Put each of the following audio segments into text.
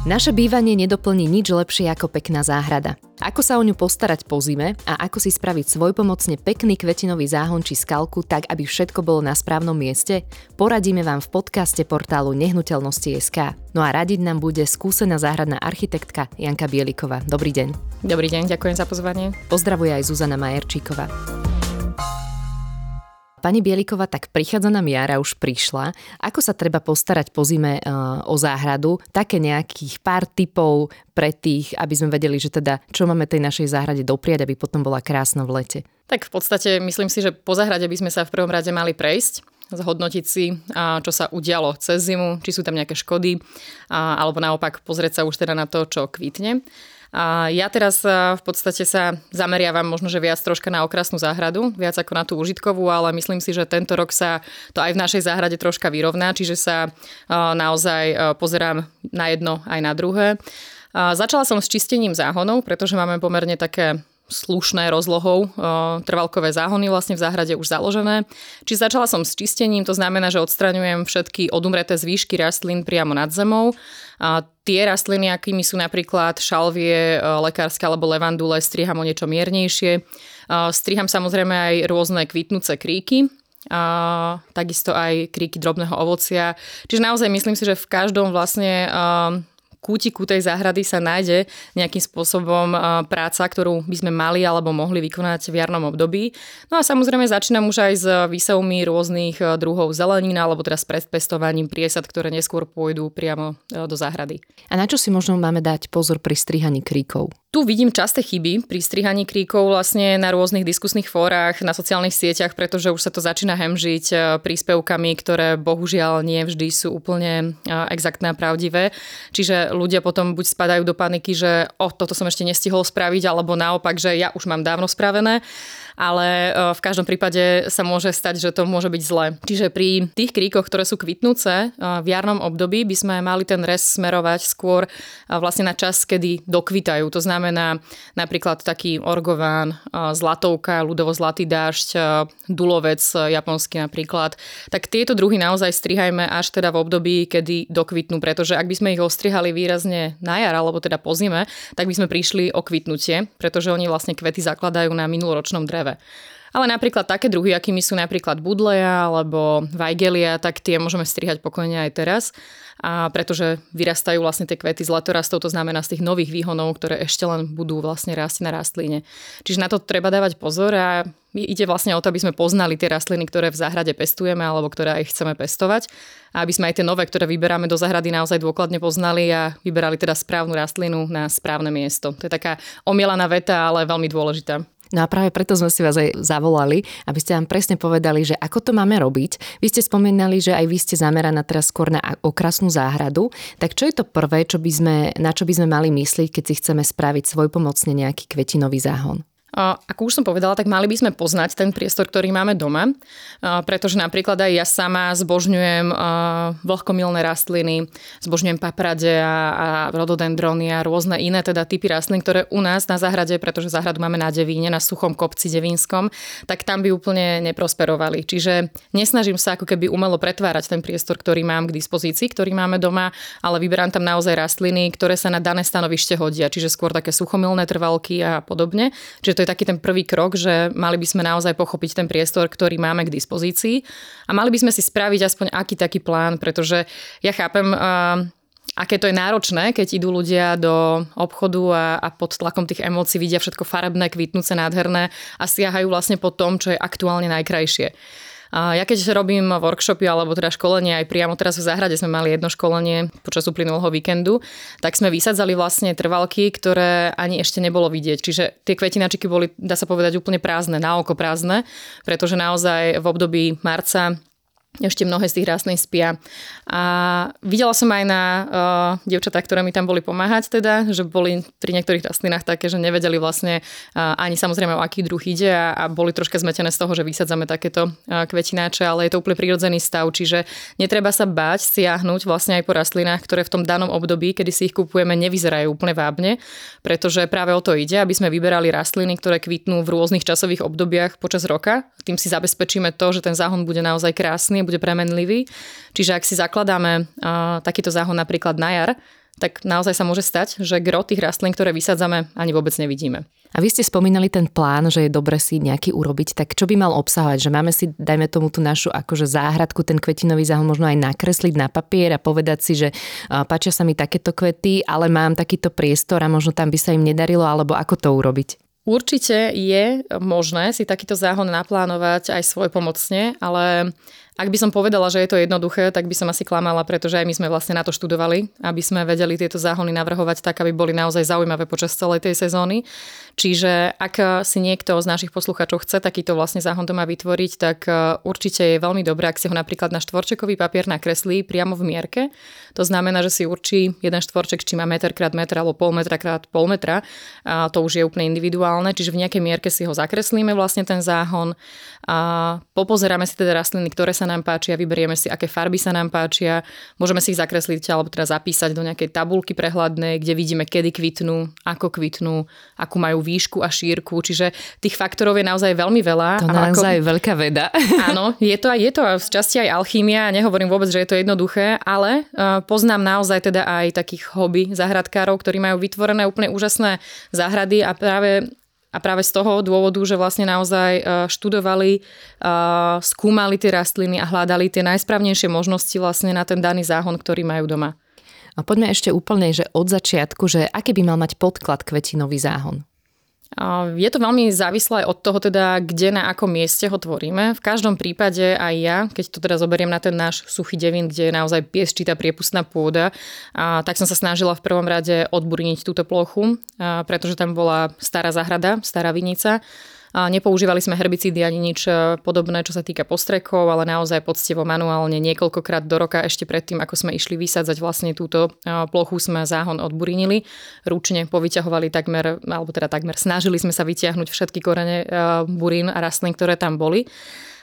Naše bývanie nedoplní nič lepšie ako pekná záhrada. Ako sa o ňu postarať po zime a ako si spraviť svojpomocne pekný kvetinový záhon či skalku tak, aby všetko bolo na správnom mieste, poradíme vám v podcaste portálu Nehnuteľnosti.sk. No a radiť nám bude skúsená záhradná architektka Janka Bieliková. Dobrý deň. Dobrý deň, ďakujem za pozvanie. Pozdravuje aj Zuzana Majerčíková. Pani Bieliková, tak prichádza nám jara, už prišla. Ako sa treba postarať po zime uh, o záhradu? Také nejakých pár typov pre tých, aby sme vedeli, že teda čo máme tej našej záhrade dopriať, aby potom bola krásna v lete. Tak v podstate myslím si, že po záhrade by sme sa v prvom rade mali prejsť zhodnotiť si, čo sa udialo cez zimu, či sú tam nejaké škody, alebo naopak pozrieť sa už teda na to, čo kvitne. A ja teraz v podstate sa zameriavam možno, že viac troška na okrasnú záhradu, viac ako na tú užitkovú, ale myslím si, že tento rok sa to aj v našej záhrade troška vyrovná, čiže sa naozaj pozerám na jedno aj na druhé. Začala som s čistením záhonov, pretože máme pomerne také slušné rozlohou trvalkové záhony vlastne v záhrade už založené. Či začala som s čistením, to znamená, že odstraňujem všetky odumreté zvýšky rastlín priamo nad zemou. Tie rastliny, akými sú napríklad šalvie, lekárske alebo levandule, striham o niečo miernejšie. Striham samozrejme aj rôzne kvitnúce kríky, a takisto aj kríky drobného ovocia. Čiže naozaj myslím si, že v každom vlastne kútiku tej záhrady sa nájde nejakým spôsobom práca, ktorú by sme mali alebo mohli vykonať v jarnom období. No a samozrejme začínam už aj s výsevmi rôznych druhov zelenín alebo teda s predpestovaním priesad, ktoré neskôr pôjdu priamo do záhrady. A na čo si možno máme dať pozor pri strihaní kríkov? Tu vidím časté chyby pri strihaní kríkov vlastne na rôznych diskusných fórach, na sociálnych sieťach, pretože už sa to začína hemžiť e, príspevkami, ktoré bohužiaľ nie vždy sú úplne e, exaktné a pravdivé. Čiže ľudia potom buď spadajú do paniky, že o, toto som ešte nestihol spraviť, alebo naopak, že ja už mám dávno spravené ale e, v každom prípade sa môže stať, že to môže byť zle. Čiže pri tých kríkoch, ktoré sú kvitnúce e, v jarnom období, by sme mali ten res smerovať skôr e, vlastne na čas, kedy dokvitajú. To znamená napríklad taký orgován, zlatovka, ľudovo zlatý dážď, dulovec japonský napríklad. Tak tieto druhy naozaj strihajme až teda v období, kedy dokvitnú, pretože ak by sme ich ostrihali výrazne na jar alebo teda po zime, tak by sme prišli o kvitnutie, pretože oni vlastne kvety zakladajú na minuloročnom dreve zdravé. Ale napríklad také druhy, akými sú napríklad budleja alebo vajgelia, tak tie môžeme strihať pokojne aj teraz. A pretože vyrastajú vlastne tie kvety z letorastov, to znamená z tých nových výhonov, ktoré ešte len budú vlastne rásť na rastline. Čiže na to treba dávať pozor a ide vlastne o to, aby sme poznali tie rastliny, ktoré v záhrade pestujeme alebo ktoré aj chceme pestovať. A aby sme aj tie nové, ktoré vyberáme do záhrady, naozaj dôkladne poznali a vyberali teda správnu rastlinu na správne miesto. To je taká omielaná veta, ale veľmi dôležitá. No a práve preto sme si vás aj zavolali, aby ste nám presne povedali, že ako to máme robiť. Vy ste spomínali, že aj vy ste zameraná teraz skôr na okrasnú záhradu. Tak čo je to prvé, čo by sme, na čo by sme mali myslieť, keď si chceme spraviť svojpomocne nejaký kvetinový záhon? Ako už som povedala, tak mali by sme poznať ten priestor, ktorý máme doma, pretože napríklad aj ja sama zbožňujem vlhkomilné rastliny, zbožňujem paprade a rododendrony a rôzne iné teda typy rastlín, ktoré u nás na záhrade, pretože záhradu máme na Devíne, na suchom kopci Devínskom, tak tam by úplne neprosperovali. Čiže nesnažím sa ako keby umelo pretvárať ten priestor, ktorý mám k dispozícii, ktorý máme doma, ale vyberám tam naozaj rastliny, ktoré sa na dané stanovište hodia, čiže skôr také suchomilné trvalky a podobne. Čiže to je taký ten prvý krok, že mali by sme naozaj pochopiť ten priestor, ktorý máme k dispozícii a mali by sme si spraviť aspoň aký taký plán, pretože ja chápem, uh, aké to je náročné, keď idú ľudia do obchodu a, a pod tlakom tých emócií vidia všetko farebné, kvitnúce, nádherné a siahajú vlastne po tom, čo je aktuálne najkrajšie. Ja keď robím workshopy alebo teda školenie, aj priamo teraz v záhrade sme mali jedno školenie počas uplynulého víkendu, tak sme vysadzali vlastne trvalky, ktoré ani ešte nebolo vidieť. Čiže tie kvetinačiky boli, dá sa povedať, úplne prázdne, na oko prázdne, pretože naozaj v období marca ešte mnohé z tých rastlín spia. A videla som aj na uh, dievčatá, ktoré mi tam boli pomáhať, teda, že boli pri niektorých rastlinách také, že nevedeli vlastne uh, ani samozrejme o aký druh ide a, a boli troška zmetené z toho, že vysadzame takéto uh, kvetináče, ale je to úplne prirodzený stav, čiže netreba sa báť siahnuť vlastne aj po rastlinách, ktoré v tom danom období, kedy si ich kupujeme, nevyzerajú úplne vábne, pretože práve o to ide, aby sme vyberali rastliny, ktoré kvitnú v rôznych časových obdobiach počas roka. Tým si zabezpečíme to, že ten záhon bude naozaj krásny bude premenlivý. Čiže ak si zakladáme uh, takýto záhon napríklad na jar, tak naozaj sa môže stať, že gro tých rastlín, ktoré vysádzame, ani vôbec nevidíme. A vy ste spomínali ten plán, že je dobre si nejaký urobiť, tak čo by mal obsahovať? Že máme si, dajme tomu tú našu akože záhradku, ten kvetinový záhon možno aj nakresliť na papier a povedať si, že páčia sa mi takéto kvety, ale mám takýto priestor a možno tam by sa im nedarilo, alebo ako to urobiť? Určite je možné si takýto záhon naplánovať aj svoj pomocne, ale ak by som povedala, že je to jednoduché, tak by som asi klamala, pretože aj my sme vlastne na to študovali, aby sme vedeli tieto záhony navrhovať tak, aby boli naozaj zaujímavé počas celej tej sezóny. Čiže ak si niekto z našich poslucháčov chce takýto vlastne záhon doma vytvoriť, tak e, určite je veľmi dobré, ak si ho napríklad na štvorčekový papier nakreslí priamo v mierke. To znamená, že si určí jeden štvorček, či má meter krát meter alebo pol metra krát pol metra. A to už je úplne individuálne, čiže v nejakej mierke si ho zakreslíme vlastne ten záhon. A popozeráme si teda rastliny, ktoré sa nám páčia, vyberieme si, aké farby sa nám páčia, môžeme si ich zakresliť alebo teda zapísať do nejakej tabulky prehľadnej, kde vidíme, kedy kvitnú, ako kvitnú, akú majú výšku a šírku, čiže tých faktorov je naozaj veľmi veľa. To naozaj ako... veľká veda. Áno, je to je to z časti aj alchímia, nehovorím vôbec, že je to jednoduché, ale uh, poznám naozaj teda aj takých hobby zahradkárov, ktorí majú vytvorené úplne úžasné záhrady a práve a práve z toho dôvodu, že vlastne naozaj e, študovali, e, skúmali tie rastliny a hľadali tie najsprávnejšie možnosti vlastne na ten daný záhon, ktorý majú doma. A poďme ešte úplne, že od začiatku, že aký by mal mať podklad kvetinový záhon? Je to veľmi závislé od toho, teda, kde na akom mieste ho tvoríme. V každom prípade aj ja, keď to teda zoberiem na ten náš suchý devín, kde je naozaj piesčitá priepustná pôda, a, tak som sa snažila v prvom rade odburniť túto plochu, pretože tam bola stará zahrada, stará vinica nepoužívali sme herbicídy ani nič e, podobné, čo sa týka postrekov, ale naozaj poctivo manuálne niekoľkokrát do roka ešte predtým, ako sme išli vysádzať vlastne túto e, plochu, sme záhon odburinili. Ručne povyťahovali takmer, alebo teda takmer snažili sme sa vyťahnuť všetky korene e, burín a rastlín, ktoré tam boli.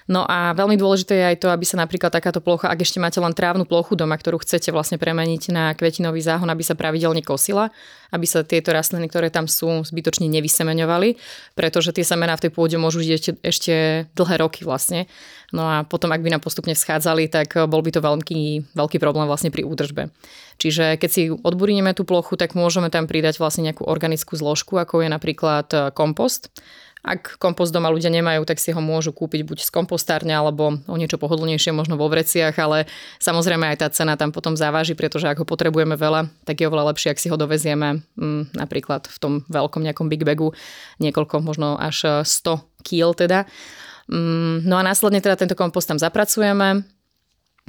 No a veľmi dôležité je aj to, aby sa napríklad takáto plocha, ak ešte máte len trávnu plochu doma, ktorú chcete vlastne premeniť na kvetinový záhon, aby sa pravidelne kosila, aby sa tieto rastliny, ktoré tam sú, zbytočne nevysemeňovali, pretože tie semená v tej pôde môžu žiť ešte, ešte dlhé roky vlastne. No a potom, ak by nám postupne schádzali, tak bol by to veľký, veľký problém vlastne pri údržbe. Čiže keď si odburineme tú plochu, tak môžeme tam pridať vlastne nejakú organickú zložku, ako je napríklad kompost ak kompost doma ľudia nemajú, tak si ho môžu kúpiť buď z kompostárne alebo o niečo pohodlnejšie možno vo vreciach, ale samozrejme aj tá cena tam potom závaží, pretože ak ho potrebujeme veľa, tak je oveľa lepšie, ak si ho dovezieme m, mm, napríklad v tom veľkom nejakom big bagu niekoľko, možno až 100 kg teda. Mm, no a následne teda tento kompost tam zapracujeme,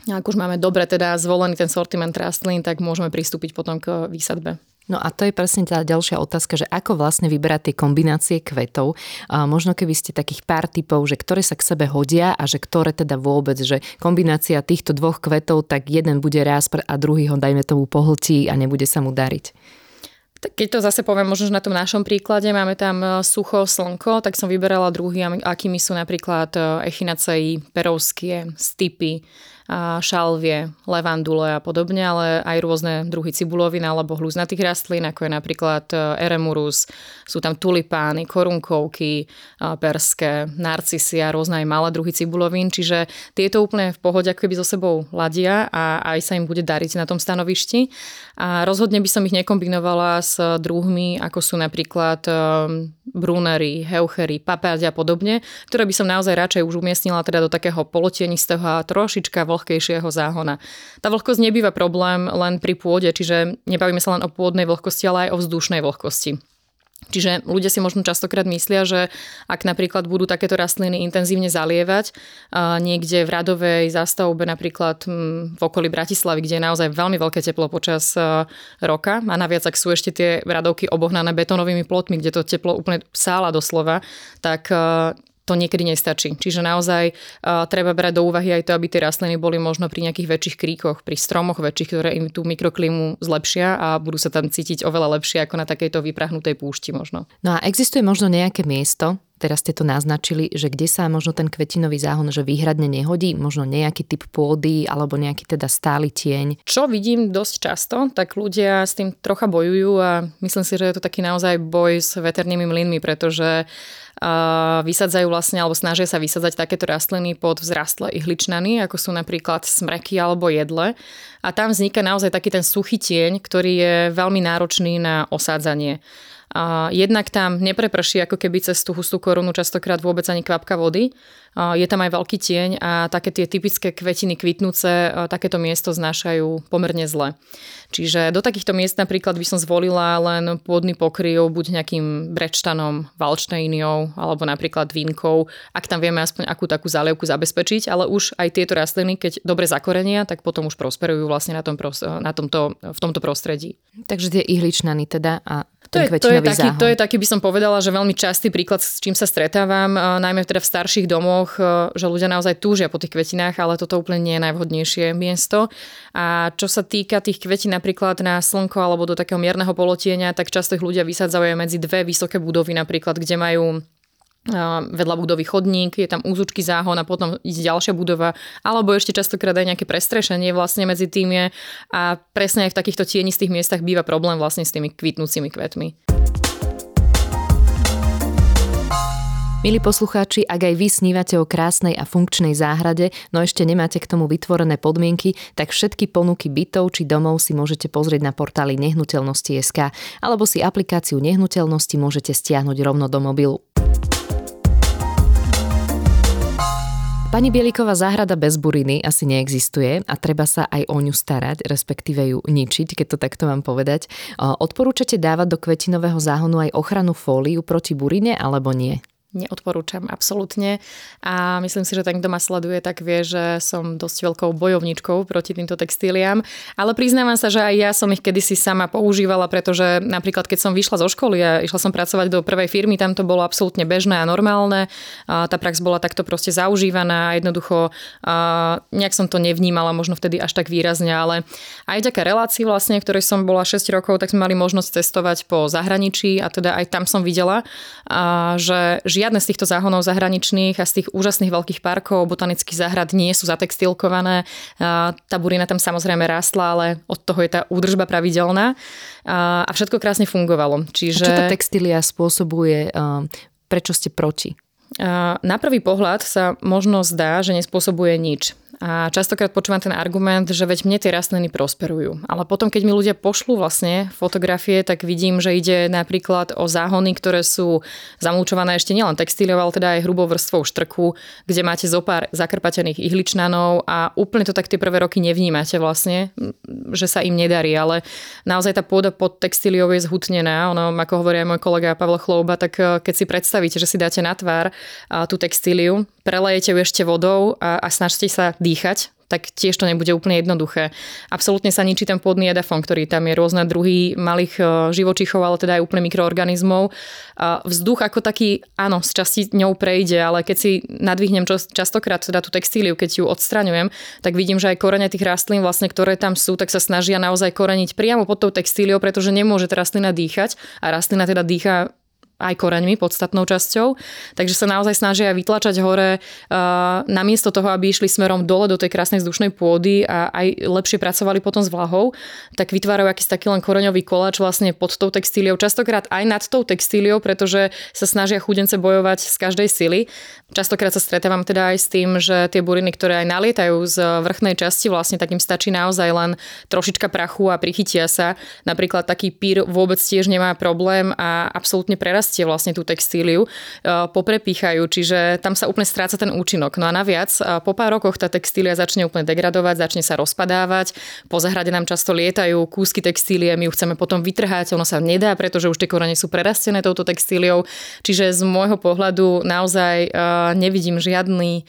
ak už máme dobre teda zvolený ten sortiment rastlín, tak môžeme pristúpiť potom k výsadbe. No a to je presne tá ďalšia otázka, že ako vlastne vyberať tie kombinácie kvetov. A možno keby ste takých pár typov, že ktoré sa k sebe hodia a že ktoré teda vôbec, že kombinácia týchto dvoch kvetov, tak jeden bude raz a druhý ho dajme tomu pohltí a nebude sa mu dariť. Tak keď to zase poviem možno na tom našom príklade, máme tam e, sucho, slnko, tak som vyberala druhy, akými sú napríklad e, echinacei, perovskie, stipy, šalvie, levandule a podobne, ale aj rôzne druhy cibulovín alebo hľuznatých rastlín, ako je napríklad e, eremurus, sú tam tulipány, korunkovky, e, perské, narcisy a rôzne aj malé druhy cibulovín, čiže tieto úplne v pohode ako keby so sebou ladia a aj sa im bude dariť na tom stanovišti. A rozhodne by som ich nekombinovala s druhmi, ako sú napríklad e, brunery, heuchery, papáďa a podobne, ktoré by som naozaj radšej už umiestnila teda do takého polotienistého a trošička vlhkejšieho záhona. Tá vlhkosť nebýva problém len pri pôde, čiže nebavíme sa len o pôdnej vlhkosti, ale aj o vzdušnej vlhkosti. Čiže ľudia si možno častokrát myslia, že ak napríklad budú takéto rastliny intenzívne zalievať niekde v radovej zástavbe, napríklad v okolí Bratislavy, kde je naozaj veľmi veľké teplo počas roka a naviac ak sú ešte tie radovky obohnané betónovými plotmi, kde to teplo úplne sála doslova, tak to niekedy nestačí. Čiže naozaj uh, treba brať do úvahy aj to, aby tie rastliny boli možno pri nejakých väčších kríkoch, pri stromoch väčších, ktoré im tú mikroklímu zlepšia a budú sa tam cítiť oveľa lepšie ako na takejto vyprahnutej púšti možno. No a existuje možno nejaké miesto, teraz ste to naznačili, že kde sa možno ten kvetinový záhon že výhradne nehodí, možno nejaký typ pôdy alebo nejaký teda stály tieň. Čo vidím dosť často, tak ľudia s tým trocha bojujú a myslím si, že je to taký naozaj boj s veternými mlynmi, pretože vysadzajú vlastne, alebo snažia sa vysadzať takéto rastliny pod vzrastlé ihličnany, ako sú napríklad smreky alebo jedle. A tam vzniká naozaj taký ten suchý tieň, ktorý je veľmi náročný na osádzanie. A jednak tam nepreprší ako keby cez tú hustú korunu častokrát vôbec ani kvapka vody. Je tam aj veľký tieň a také tie typické kvetiny kvitnúce takéto miesto znášajú pomerne zle. Čiže do takýchto miest napríklad by som zvolila len pôdny pokryv buď nejakým brečtanom, valčtajniou alebo napríklad vínkou, ak tam vieme aspoň akú takú zálievku zabezpečiť, ale už aj tieto rastliny, keď dobre zakorenia, tak potom už prosperujú vlastne na, tom, na tomto, v tomto prostredí. Takže tie ihličnany teda a to je, to, je taký, to je taký, by som povedala, že veľmi častý príklad, s čím sa stretávam, najmä teda v starších domoch, že ľudia naozaj túžia po tých kvetinách, ale toto úplne nie je najvhodnejšie miesto. A čo sa týka tých kvetín napríklad na slnko alebo do takého mierneho polotieňa, tak často ich ľudia vysadzajú medzi dve vysoké budovy napríklad, kde majú vedľa budovy chodník, je tam úzučky záhon a potom ide ďalšia budova, alebo ešte častokrát aj nejaké prestrešenie vlastne medzi tým je a presne aj v takýchto tienistých miestach býva problém vlastne s tými kvitnúcimi kvetmi. Milí poslucháči, ak aj vy snívate o krásnej a funkčnej záhrade, no ešte nemáte k tomu vytvorené podmienky, tak všetky ponuky bytov či domov si môžete pozrieť na portáli nehnuteľnosti.sk alebo si aplikáciu nehnuteľnosti môžete stiahnuť rovno do mobilu. Pani Bieliková záhrada bez buriny asi neexistuje a treba sa aj o ňu starať, respektíve ju ničiť, keď to takto mám povedať. Odporúčate dávať do kvetinového záhonu aj ochranu fóliu proti burine alebo nie? Neodporúčam absolútne. A myslím si, že ten, kto ma sleduje, tak vie, že som dosť veľkou bojovničkou proti týmto textíliám, ale priznávam sa, že aj ja som ich kedysi sama používala, pretože napríklad keď som vyšla zo školy a išla som pracovať do prvej firmy, tam to bolo absolútne bežné a normálne, a tá prax bola takto proste zaužívaná a jednoducho a nejak som to nevnímala možno vtedy až tak výrazne, ale aj vďaka relácii vlastne, v ktorej som bola 6 rokov, tak sme mali možnosť cestovať po zahraničí a teda aj tam som videla, a že žiadne z týchto záhonov zahraničných a z tých úžasných veľkých parkov, botanických záhrad nie sú zatextilkované. Tá burina tam samozrejme rástla, ale od toho je tá údržba pravidelná a všetko krásne fungovalo. Čiže... A čo tá textília spôsobuje? Prečo ste proti? Na prvý pohľad sa možno zdá, že nespôsobuje nič. A častokrát počúvam ten argument, že veď mne tie rastliny prosperujú. Ale potom, keď mi ľudia pošlú vlastne fotografie, tak vidím, že ide napríklad o záhony, ktoré sú zamlčované ešte nielen textíliou, ale teda aj hrubou vrstvou štrku, kde máte zo pár zakrpatených ihličnanov a úplne to tak tie prvé roky nevnímate vlastne, že sa im nedarí, ale naozaj tá pôda pod textíliou je zhutnená. Ono, ako hovorí aj môj kolega Pavel Chlouba, tak eh, keď si predstavíte, že si dáte na tvár tú textíliu, prelejete ju ešte vodou a, a snažte sa dýchať, tak tiež to nebude úplne jednoduché. Absolútne sa ničí ten pôdny edafon, ktorý tam je rôzne druhy malých e, živočichov, ale teda aj úplne mikroorganizmov. Vzduch ako taký, áno, z časti ňou prejde, ale keď si nadvihnem častokrát teda tú textíliu, keď ju odstraňujem, tak vidím, že aj korene tých rastlín, vlastne, ktoré tam sú, tak sa snažia naozaj koreniť priamo pod tou textíliou, pretože nemôže tá rastlina dýchať a rastlina teda dýcha aj koreňmi, podstatnou časťou. Takže sa naozaj snažia vytlačať hore uh, namiesto toho, aby išli smerom dole do tej krásnej vzdušnej pôdy a aj lepšie pracovali potom s vlahou, tak vytvárajú akýsi taký len koreňový koláč vlastne pod tou textíliou, častokrát aj nad tou textíliou, pretože sa snažia chudence bojovať z každej sily. Častokrát sa stretávam teda aj s tým, že tie buriny, ktoré aj nalietajú z vrchnej časti, vlastne takým stačí naozaj len trošička prachu a prichytia sa. Napríklad taký pír vôbec tiež nemá problém a absolútne prerastie vlastne tú textíliu, e, poprepíchajú, čiže tam sa úplne stráca ten účinok. No a naviac, e, po pár rokoch tá textília začne úplne degradovať, začne sa rozpadávať, po zahrade nám často lietajú kúsky textílie, my ju chceme potom vytrhať, ono sa nedá, pretože už tie korene sú prerastené touto textíliou. Čiže z môjho pohľadu naozaj e, nevidím žiadny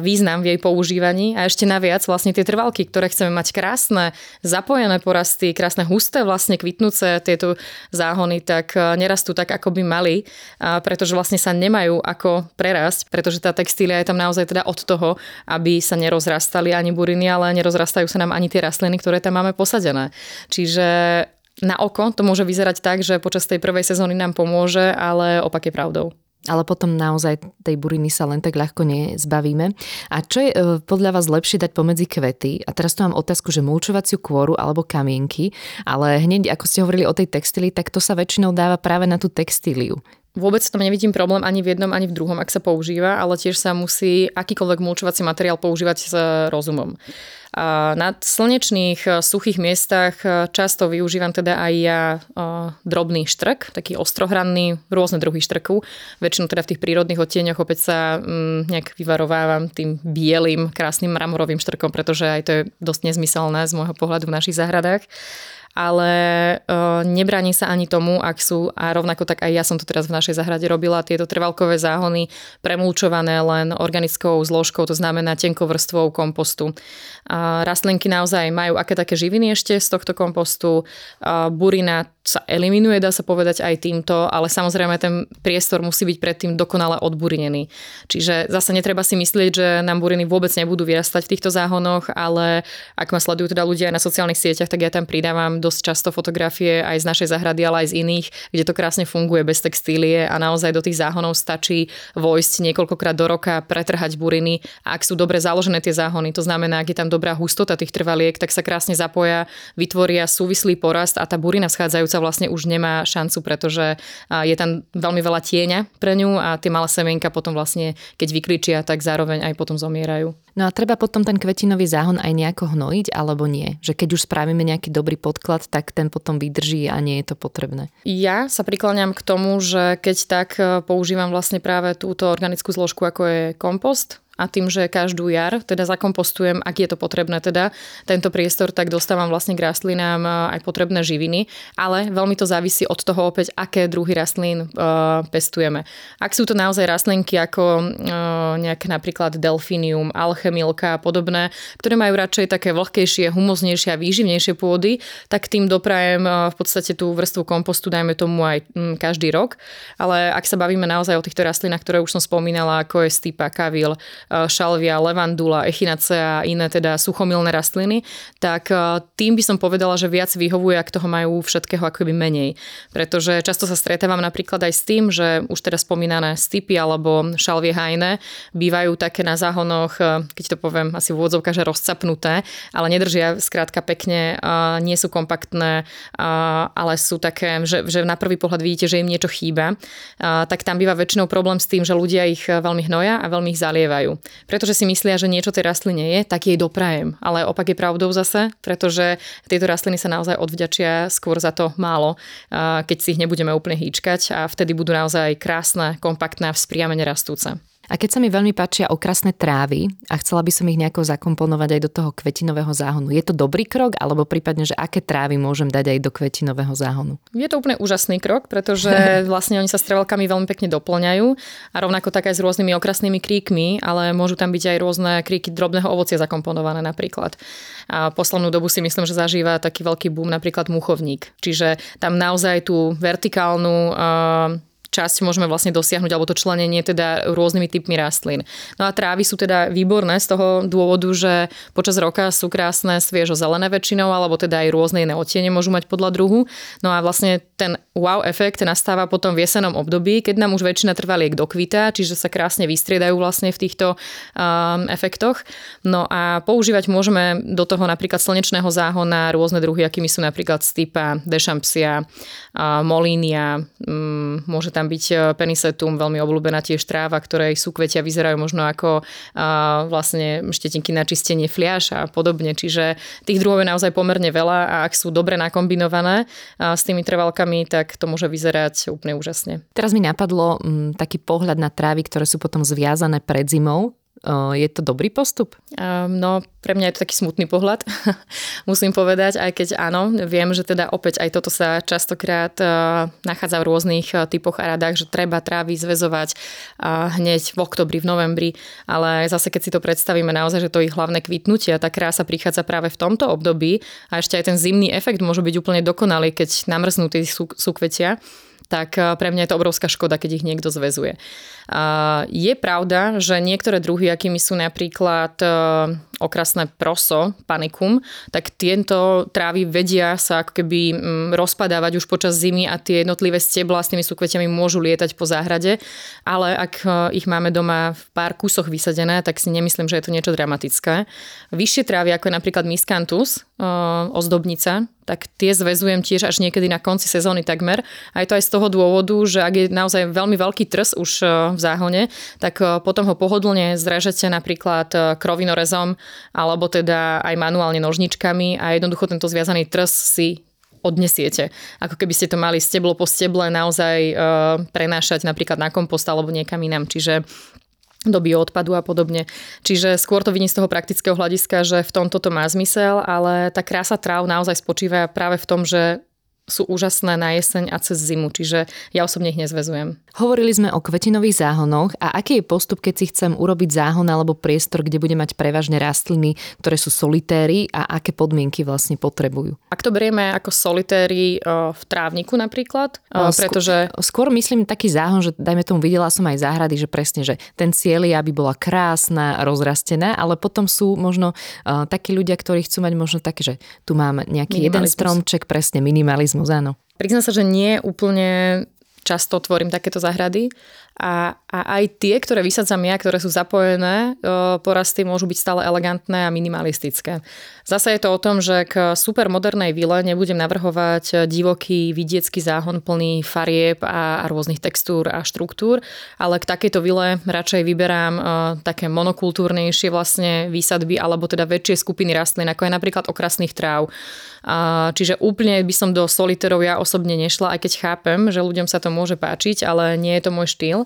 význam v jej používaní. A ešte naviac vlastne tie trvalky, ktoré chceme mať krásne, zapojené porasty, krásne husté vlastne kvitnúce tieto záhony, tak nerastú tak, ako by mali, pretože vlastne sa nemajú ako prerásť, pretože tá textília je tam naozaj teda od toho, aby sa nerozrastali ani buriny, ale nerozrastajú sa nám ani tie rastliny, ktoré tam máme posadené. Čiže na oko to môže vyzerať tak, že počas tej prvej sezóny nám pomôže, ale opak je pravdou ale potom naozaj tej buriny sa len tak ľahko nezbavíme. A čo je e, podľa vás lepšie dať pomedzi kvety? A teraz tu mám otázku, že mulčovaciu kôru alebo kamienky, ale hneď ako ste hovorili o tej textílii, tak to sa väčšinou dáva práve na tú textíliu. Vôbec tam nevidím problém ani v jednom, ani v druhom, ak sa používa, ale tiež sa musí akýkoľvek mulčovací materiál používať s rozumom. A na slnečných e, suchých miestach e, často využívam teda aj ja drobný štrk, taký ostrohranný, rôzne druhy štrku. Väčšinou teda v tých prírodných odtieňoch opäť sa mm, nejak vyvarovávam tým bielým, krásnym mramorovým štrkom, pretože aj to je dosť nezmyselné z môjho pohľadu v našich záhradách ale uh, nebráni sa ani tomu, ak sú, a rovnako tak aj ja som to teraz v našej zahrade robila, tieto trvalkové záhony premulčované len organickou zložkou, to znamená tenkou vrstvou kompostu. Uh, rastlinky naozaj majú aké také živiny ešte z tohto kompostu. Uh, burina sa eliminuje, dá sa povedať aj týmto, ale samozrejme ten priestor musí byť predtým dokonale odburinený. Čiže zase netreba si myslieť, že nám buriny vôbec nebudú vyrastať v týchto záhonoch, ale ak ma sledujú teda ľudia aj na sociálnych sieťach, tak ja tam pridávam dosť často fotografie aj z našej zahrady, ale aj z iných, kde to krásne funguje bez textílie a naozaj do tých záhonov stačí vojsť niekoľkokrát do roka, pretrhať buriny a ak sú dobre založené tie záhony, to znamená, ak je tam dobrá hustota tých trvaliek, tak sa krásne zapoja, vytvoria súvislý porast a tá burina schádzajúca vlastne už nemá šancu, pretože je tam veľmi veľa tieňa pre ňu a tie malé semienka potom vlastne, keď vykričia, tak zároveň aj potom zomierajú. No a treba potom ten kvetinový záhon aj nejako hnojiť alebo nie? Že keď už spravíme nejaký dobrý podklad, tak ten potom vydrží a nie je to potrebné. Ja sa prikláňam k tomu, že keď tak e, používam vlastne práve túto organickú zložku, ako je kompost, a tým, že každú jar teda zakompostujem, ak je to potrebné teda tento priestor, tak dostávam vlastne k rastlinám eh, aj potrebné živiny, ale veľmi to závisí od toho opäť, aké druhy rastlín uh, pestujeme. Ak sú to naozaj rastlinky ako uh, nejaké napríklad delfinium, alchemilka a podobné, ktoré majú radšej také vlhkejšie, humoznejšie a výživnejšie pôdy, tak tým doprajem uh, v podstate tú vrstvu kompostu, dajme tomu aj um, každý rok. Ale ak sa bavíme naozaj o týchto rastlinách, ktoré už som spomínala, ako je stipa, kavil, E, šalvia, levandula, echinacea a iné teda suchomilné rastliny, tak e, tým by som povedala, že viac vyhovuje, ak toho majú všetkého akoby menej. Pretože často sa stretávam napríklad aj s tým, že už teraz spomínané stipy alebo šalvie hajné bývajú také na záhonoch, e, keď to poviem asi v úvodzovkách, že rozcapnuté, ale nedržia skrátka pekne, nie sú kompaktné, ale sú také, že, že na prvý pohľad vidíte, že im niečo chýba, tak tam býva väčšinou problém s tým, že ľudia ich veľmi hnoja a veľmi ich zalievajú pretože si myslia, že niečo tej rastline je, tak jej doprajem. Ale opak je pravdou zase, pretože tieto rastliny sa naozaj odvďačia skôr za to málo, keď si ich nebudeme úplne hýčkať a vtedy budú naozaj krásne, kompaktné a vzpriamene rastúce. A keď sa mi veľmi páčia okrasné trávy a chcela by som ich nejako zakomponovať aj do toho kvetinového záhonu, je to dobrý krok alebo prípadne, že aké trávy môžem dať aj do kvetinového záhonu? Je to úplne úžasný krok, pretože vlastne oni sa s trevelkami veľmi pekne doplňajú a rovnako tak aj s rôznymi okrasnými kríkmi, ale môžu tam byť aj rôzne kríky drobného ovocia zakomponované napríklad. A poslednú dobu si myslím, že zažíva taký veľký boom napríklad muchovník. Čiže tam naozaj tú vertikálnu uh, časť môžeme vlastne dosiahnuť, alebo to členenie teda rôznymi typmi rastlín. No a trávy sú teda výborné z toho dôvodu, že počas roka sú krásne sviežo zelené väčšinou, alebo teda aj rôzne iné odtiene môžu mať podľa druhu. No a vlastne ten wow efekt nastáva potom v jesenom období, keď nám už väčšina trvaliek dokvita, čiže sa krásne vystriedajú vlastne v týchto um, efektoch. No a používať môžeme do toho napríklad slnečného záhona rôzne druhy, akými sú napríklad stipa, dechampsia, uh, molínia, um, môže tam byť e, penisetum, veľmi obľúbená tiež tráva, ktorej sú kvetia vyzerajú možno ako a, vlastne štetinky na čistenie fliaš a podobne. Čiže tých druhov je naozaj pomerne veľa a ak sú dobre nakombinované a, s tými trvalkami, tak to môže vyzerať úplne úžasne. Teraz mi napadlo m, taký pohľad na trávy, ktoré sú potom zviazané pred zimou je to dobrý postup? No, pre mňa je to taký smutný pohľad, musím povedať, aj keď áno, viem, že teda opäť aj toto sa častokrát nachádza v rôznych typoch a radách, že treba trávy zväzovať hneď v oktobri, v novembri, ale zase keď si to predstavíme naozaj, že to ich hlavné kvitnutie a tá krása prichádza práve v tomto období a ešte aj ten zimný efekt môže byť úplne dokonalý, keď namrznú tie súkvetia, tak eh, pre mňa je to obrovská škoda, keď ich niekto zväzuje. Je pravda, že niektoré druhy, akými sú napríklad eh, okrasné proso, panikum, tak tieto trávy vedia sa ako keby mm, rozpadávať už počas zimy a tie jednotlivé stebla s tými súkvetiami môžu lietať po záhrade, ale ak e, ich máme doma v pár kusoch vysadené, tak si nemyslím, že je to niečo dramatické. Vyššie trávy, ako je napríklad miskantus, e, ozdobnica, tak tie zväzujem tiež až niekedy na konci sezóny takmer. A je to aj z toho dôvodu, že ak je naozaj veľmi veľký trs už e, v záhone, tak potom ho pohodlne zrežete napríklad krovinorezom alebo teda aj manuálne nožničkami a jednoducho tento zviazaný trs si odnesiete. Ako keby ste to mali steblo po steble naozaj e, prenášať napríklad na kompost alebo niekam inám. Čiže do bioodpadu a podobne. Čiže skôr to vidím z toho praktického hľadiska, že v tomto to má zmysel, ale tá krása tráv naozaj spočíva práve v tom, že sú úžasné na jeseň a cez zimu, čiže ja osobne ich nezvezujem. Hovorili sme o kvetinových záhonoch a aký je postup, keď si chcem urobiť záhon alebo priestor, kde bude mať prevažne rastliny, ktoré sú solitéry a aké podmienky vlastne potrebujú? Ak to berieme ako solitéry v trávniku napríklad, skôr, pretože... Skôr myslím taký záhon, že dajme tomu videla som aj záhrady, že presne, že ten cieľ je, aby bola krásna, rozrastená, ale potom sú možno uh, takí ľudia, ktorí chcú mať možno také, že tu mám nejaký jeden stromček, presne minimalizmus, áno. Priznám sa, že nie úplne často tvorím takéto záhrady a, a aj tie, ktoré vysadzam ja, ktoré sú zapojené, porasty môžu byť stále elegantné a minimalistické. Zase je to o tom, že k super modernej vile nebudem navrhovať divoký vidiecký záhon plný farieb a, a rôznych textúr a štruktúr, ale k takejto vile radšej vyberám také monokultúrnejšie vlastne výsadby alebo teda väčšie skupiny rastlín, ako je napríklad okrasných tráv. Čiže úplne by som do soliterov ja osobne nešla, aj keď chápem, že ľuďom sa to môže páčiť, ale nie je to môj štýl.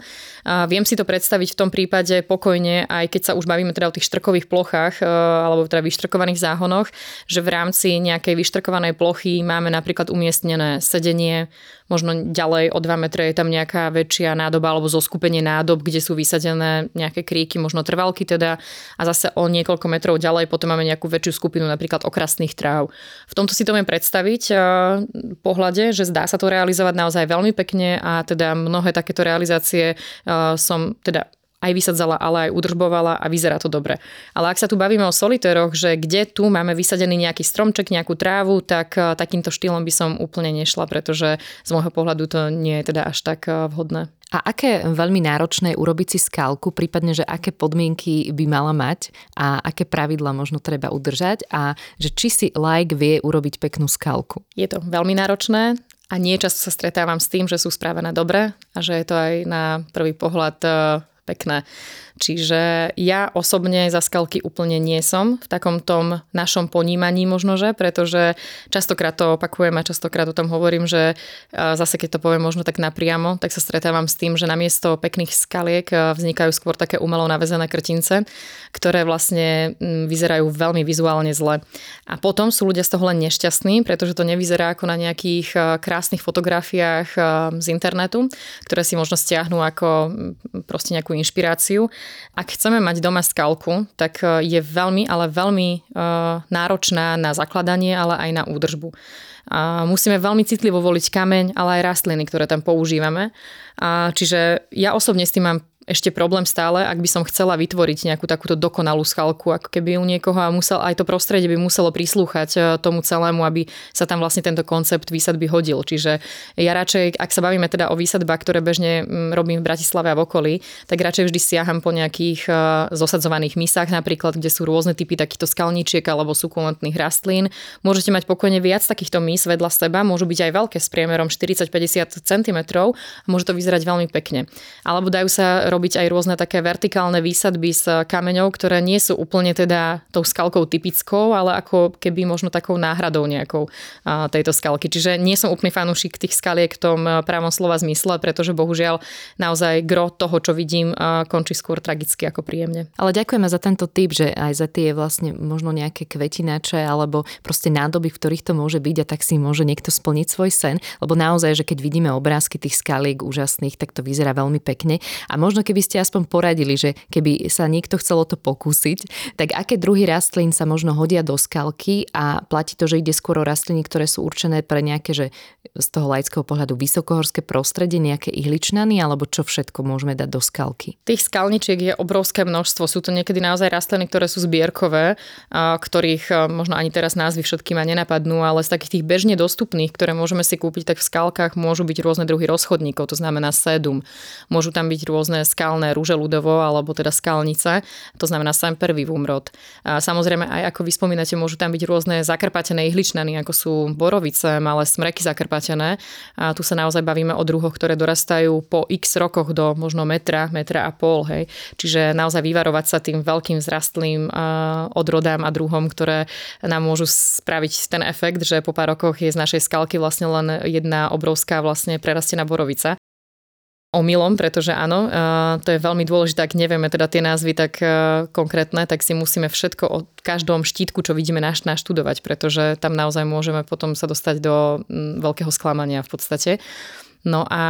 Viem si to predstaviť v tom prípade pokojne, aj keď sa už bavíme teda o tých štrkových plochách e, alebo teda vyštrkovaných záhonoch, že v rámci nejakej vyštrkovanej plochy máme napríklad umiestnené sedenie, možno ďalej o 2 metre je tam nejaká väčšia nádoba alebo zoskupenie nádob, kde sú vysadené nejaké kríky, možno trvalky teda a zase o niekoľko metrov ďalej potom máme nejakú väčšiu skupinu napríklad okrasných tráv. V tomto si to viem predstaviť e, pohľade, že zdá sa to realizovať naozaj veľmi pekne a teda mnohé takéto realizácie e, som teda aj vysadzala, ale aj udržbovala a vyzerá to dobre. Ale ak sa tu bavíme o solitéroch, že kde tu máme vysadený nejaký stromček, nejakú trávu, tak eh, takýmto štýlom by som úplne nešla, pretože z môjho pohľadu to nie je teda až tak eh, vhodné. A aké veľmi náročné je urobiť si skalku, prípadne, že aké podmienky by mala mať a aké pravidla možno treba udržať a že či si like vie urobiť peknú skalku? Je to veľmi náročné a nie často sa stretávam s tým, že sú správené dobre a že je to aj na prvý pohľad eh, pekné. Čiže ja osobne za skalky úplne nie som v takom tom našom ponímaní možnože, pretože častokrát to opakujem a častokrát o tom hovorím, že zase keď to poviem možno tak napriamo, tak sa stretávam s tým, že namiesto pekných skaliek vznikajú skôr také umelo navezené krtince, ktoré vlastne vyzerajú veľmi vizuálne zle. A potom sú ľudia z toho len nešťastní, pretože to nevyzerá ako na nejakých krásnych fotografiách z internetu, ktoré si možno stiahnu ako proste nejakú inšpiráciu ak chceme mať doma skalku, tak e, je veľmi, ale veľmi e, náročná na zakladanie, ale aj na údržbu. A musíme veľmi citlivo voliť kameň, ale aj rastliny, ktoré tam používame. A čiže ja osobne s tým mám ešte problém stále, ak by som chcela vytvoriť nejakú takúto dokonalú skalku, ako keby u niekoho a musel, aj to prostredie by muselo prislúchať e, tomu celému, aby sa tam vlastne tento koncept výsadby hodil. Čiže ja radšej, ak sa bavíme teda o výsadbách, ktoré bežne robím v Bratislave a v okolí, tak radšej vždy siaham po nejakých e, zosadzovaných misách napríklad, kde sú rôzne typy takýchto skalníčiek alebo sukulentných rastlín. Môžete mať pokojne viac takýchto mis vedľa seba, môžu byť aj veľké s priemerom 40-50 cm, môže to vyzerať veľmi pekne. Alebo dajú sa robiť aj rôzne také vertikálne výsadby s kameňov, ktoré nie sú úplne teda tou skalkou typickou, ale ako keby možno takou náhradou nejakou tejto skalky. Čiže nie som úplný fanúšik tých skaliek v tom právom slova zmysle, pretože bohužiaľ naozaj gro toho, čo vidím, končí skôr tragicky ako príjemne. Ale ďakujeme za tento tip, že aj za tie vlastne možno nejaké kvetinače alebo proste nádoby, v ktorých to môže byť a tak si môže niekto splniť svoj sen, lebo naozaj, že keď vidíme obrázky tých skaliek úžasných, tak to vyzerá veľmi pekne. A možno keby ste aspoň poradili, že keby sa niekto chcelo to pokúsiť, tak aké druhy rastlín sa možno hodia do skalky a platí to, že ide skôr o rastliny, ktoré sú určené pre nejaké, že z toho laického pohľadu vysokohorské prostredie, nejaké ihličnany, alebo čo všetko môžeme dať do skalky? Tých skalničiek je obrovské množstvo. Sú to niekedy naozaj rastliny, ktoré sú zbierkové, ktorých možno ani teraz názvy všetky ma nenapadnú, ale z takých tých bežne dostupných, ktoré môžeme si kúpiť, tak v skalkách môžu byť rôzne druhy rozchodníkov, to znamená sedum. Môžu tam byť rôzne skalné rúže ľudovo alebo teda skalnice, to znamená sempervivum rod. A samozrejme aj ako vy spomínate, môžu tam byť rôzne zakrpatené ihličnany, ako sú borovice, malé smreky zakrpatené. A tu sa naozaj bavíme o druhoch, ktoré dorastajú po x rokoch do možno metra, metra a pol. Hej. Čiže naozaj vyvarovať sa tým veľkým vzrastlým odrodám a druhom, ktoré nám môžu spraviť ten efekt, že po pár rokoch je z našej skalky vlastne len jedna obrovská vlastne prerastená borovica omylom, pretože áno, to je veľmi dôležité, ak nevieme teda tie názvy tak konkrétne, tak si musíme všetko o každom štítku, čo vidíme, naš, naštudovať, pretože tam naozaj môžeme potom sa dostať do veľkého sklamania v podstate. No a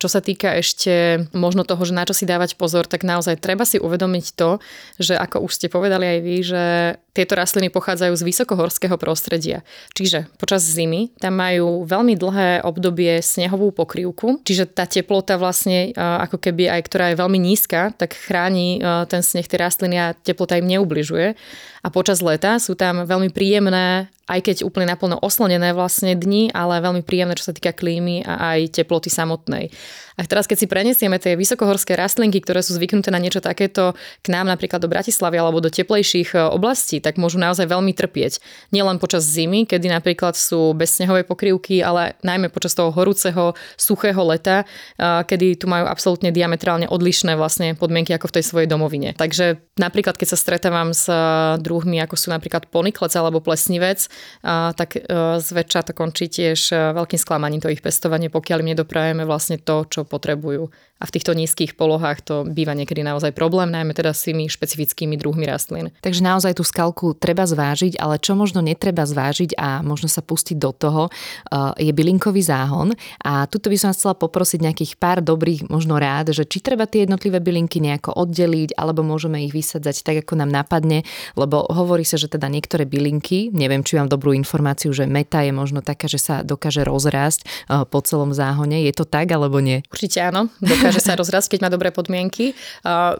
čo sa týka ešte možno toho, že na čo si dávať pozor, tak naozaj treba si uvedomiť to, že ako už ste povedali aj vy, že tieto rastliny pochádzajú z vysokohorského prostredia. Čiže počas zimy tam majú veľmi dlhé obdobie snehovú pokrývku, čiže tá teplota vlastne ako keby aj ktorá je veľmi nízka, tak chráni ten sneh tie rastliny a teplota im neubližuje. A počas leta sú tam veľmi príjemné aj keď úplne naplno oslonené vlastne dni, ale veľmi príjemné, čo sa týka klímy a aj teploty samotnej. A teraz, keď si prenesieme tie vysokohorské rastlinky, ktoré sú zvyknuté na niečo takéto k nám napríklad do Bratislavy alebo do teplejších e, oblastí, tak môžu naozaj veľmi trpieť. Nielen počas zimy, kedy napríklad sú bez snehovej pokrývky, ale najmä počas toho horúceho, suchého leta, e, kedy tu majú absolútne diametrálne odlišné vlastne podmienky ako v tej svojej domovine. Takže napríklad, keď sa stretávam s e, druhmi, ako sú napríklad poniklec alebo plesnivec, tak zväčša to končí tiež veľkým sklamaním to ich pestovanie, pokiaľ im nedoprajeme vlastne to, čo potrebujú a v týchto nízkych polohách to býva niekedy naozaj problém, najmä teda s tými špecifickými druhmi rastlín. Takže naozaj tú skalku treba zvážiť, ale čo možno netreba zvážiť a možno sa pustiť do toho, uh, je bylinkový záhon. A tuto by som chcela poprosiť nejakých pár dobrých možno rád, že či treba tie jednotlivé bylinky nejako oddeliť, alebo môžeme ich vysadzať tak, ako nám napadne, lebo hovorí sa, že teda niektoré bylinky, neviem, či mám dobrú informáciu, že meta je možno taká, že sa dokáže rozrásť uh, po celom záhone. Je to tak, alebo nie? Určite áno, dokáže dokáže sa rozrásť, keď má dobré podmienky.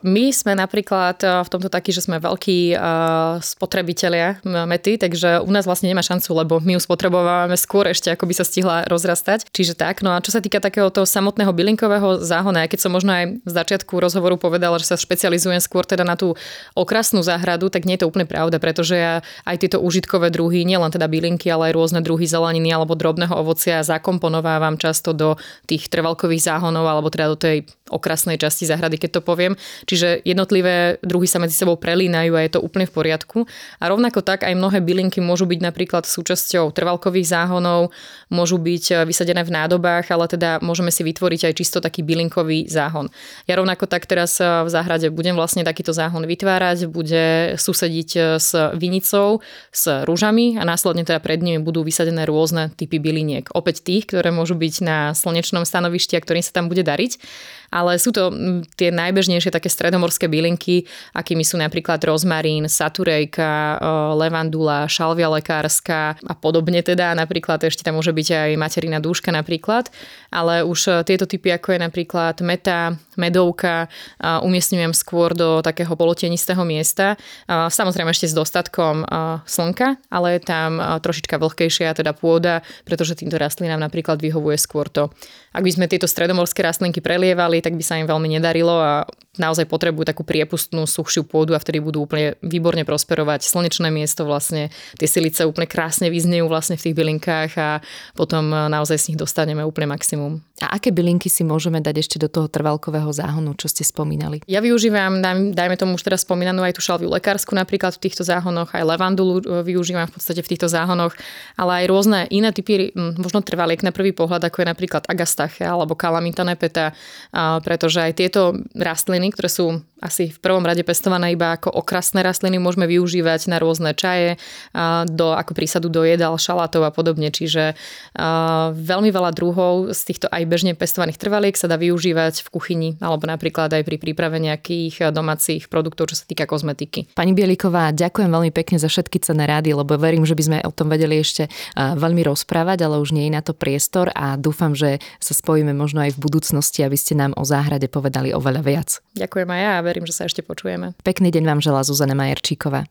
My sme napríklad v tomto takí, že sme veľkí spotrebitelia mety, takže u nás vlastne nemá šancu, lebo my ju spotrebovávame skôr ešte, ako by sa stihla rozrastať. Čiže tak. No a čo sa týka takého toho samotného bylinkového záhona, keď som možno aj v začiatku rozhovoru povedala, že sa špecializujem skôr teda na tú okrasnú záhradu, tak nie je to úplne pravda, pretože ja aj tieto užitkové druhy, nielen teda bylinky, ale aj rôzne druhy zeleniny alebo drobného ovocia zakomponovávam často do tých trvalkových záhonov alebo teda do tej okrasnej časti záhrady, keď to poviem. Čiže jednotlivé druhy sa medzi sebou prelínajú a je to úplne v poriadku. A rovnako tak aj mnohé bylinky môžu byť napríklad súčasťou trvalkových záhonov, môžu byť eh, vysadené v nádobách, ale teda môžeme si vytvoriť aj čisto taký bylinkový záhon. Ja rovnako tak teraz eh, v záhrade budem vlastne takýto záhon vytvárať, bude susediť eh, s vinicou, s rúžami a následne teda pred nimi budú vysadené rôzne typy byliniek. Opäť tých, ktoré môžu byť na slnečnom stanovišti a ktorým sa tam bude dariť ale sú to tie najbežnejšie také stredomorské bylinky, akými sú napríklad rozmarín, saturejka, levandula, šalvia lekárska a podobne teda. Napríklad ešte tam môže byť aj materina dúška napríklad, ale už e, tieto typy ako je napríklad meta, medovka umiestňujem skôr do takého polotienistého miesta. Samozrejme ešte s dostatkom slnka, ale je tam trošička vlhkejšia teda pôda, pretože týmto rastlinám napríklad vyhovuje skôr to. Ak by sme tieto stredomorské rastlinky prelievali, tak by sa im veľmi nedarilo a naozaj potrebujú takú priepustnú, suchšiu pôdu a vtedy budú úplne výborne prosperovať. Slnečné miesto vlastne, tie silice úplne krásne vyznejú vlastne v tých bylinkách a potom e, naozaj z nich dostaneme úplne maximum. A aké bylinky si môžeme dať ešte do toho trvalkového záhonu, čo ste spomínali? Ja využívam, dajme tomu už teraz spomínanú aj tú šalviu lekársku napríklad v týchto záhonoch, aj levandulu e, využívam v podstate v týchto záhonoch, ale aj rôzne iné typy, možno trvaliek na prvý pohľad, ako je napríklad agastachia alebo kalamita nepeta, pretože aj tieto rastliny ktoré sú asi v prvom rade pestované iba ako okrasné rastliny, môžeme využívať na rôzne čaje, do, ako prísadu do jedál, šalátov a podobne. Čiže veľmi veľa druhov z týchto aj bežne pestovaných trvaliek sa dá využívať v kuchyni alebo napríklad aj pri príprave nejakých domácich produktov, čo sa týka kozmetiky. Pani Bieliková, ďakujem veľmi pekne za všetky cené rády, lebo verím, že by sme o tom vedeli ešte veľmi rozprávať, ale už nie je na to priestor a dúfam, že sa spojíme možno aj v budúcnosti, aby ste nám o záhrade povedali oveľa viac. Ďakujem aj ja a verím, že sa ešte počujeme. Pekný deň vám želá Zuzana Majerčíková.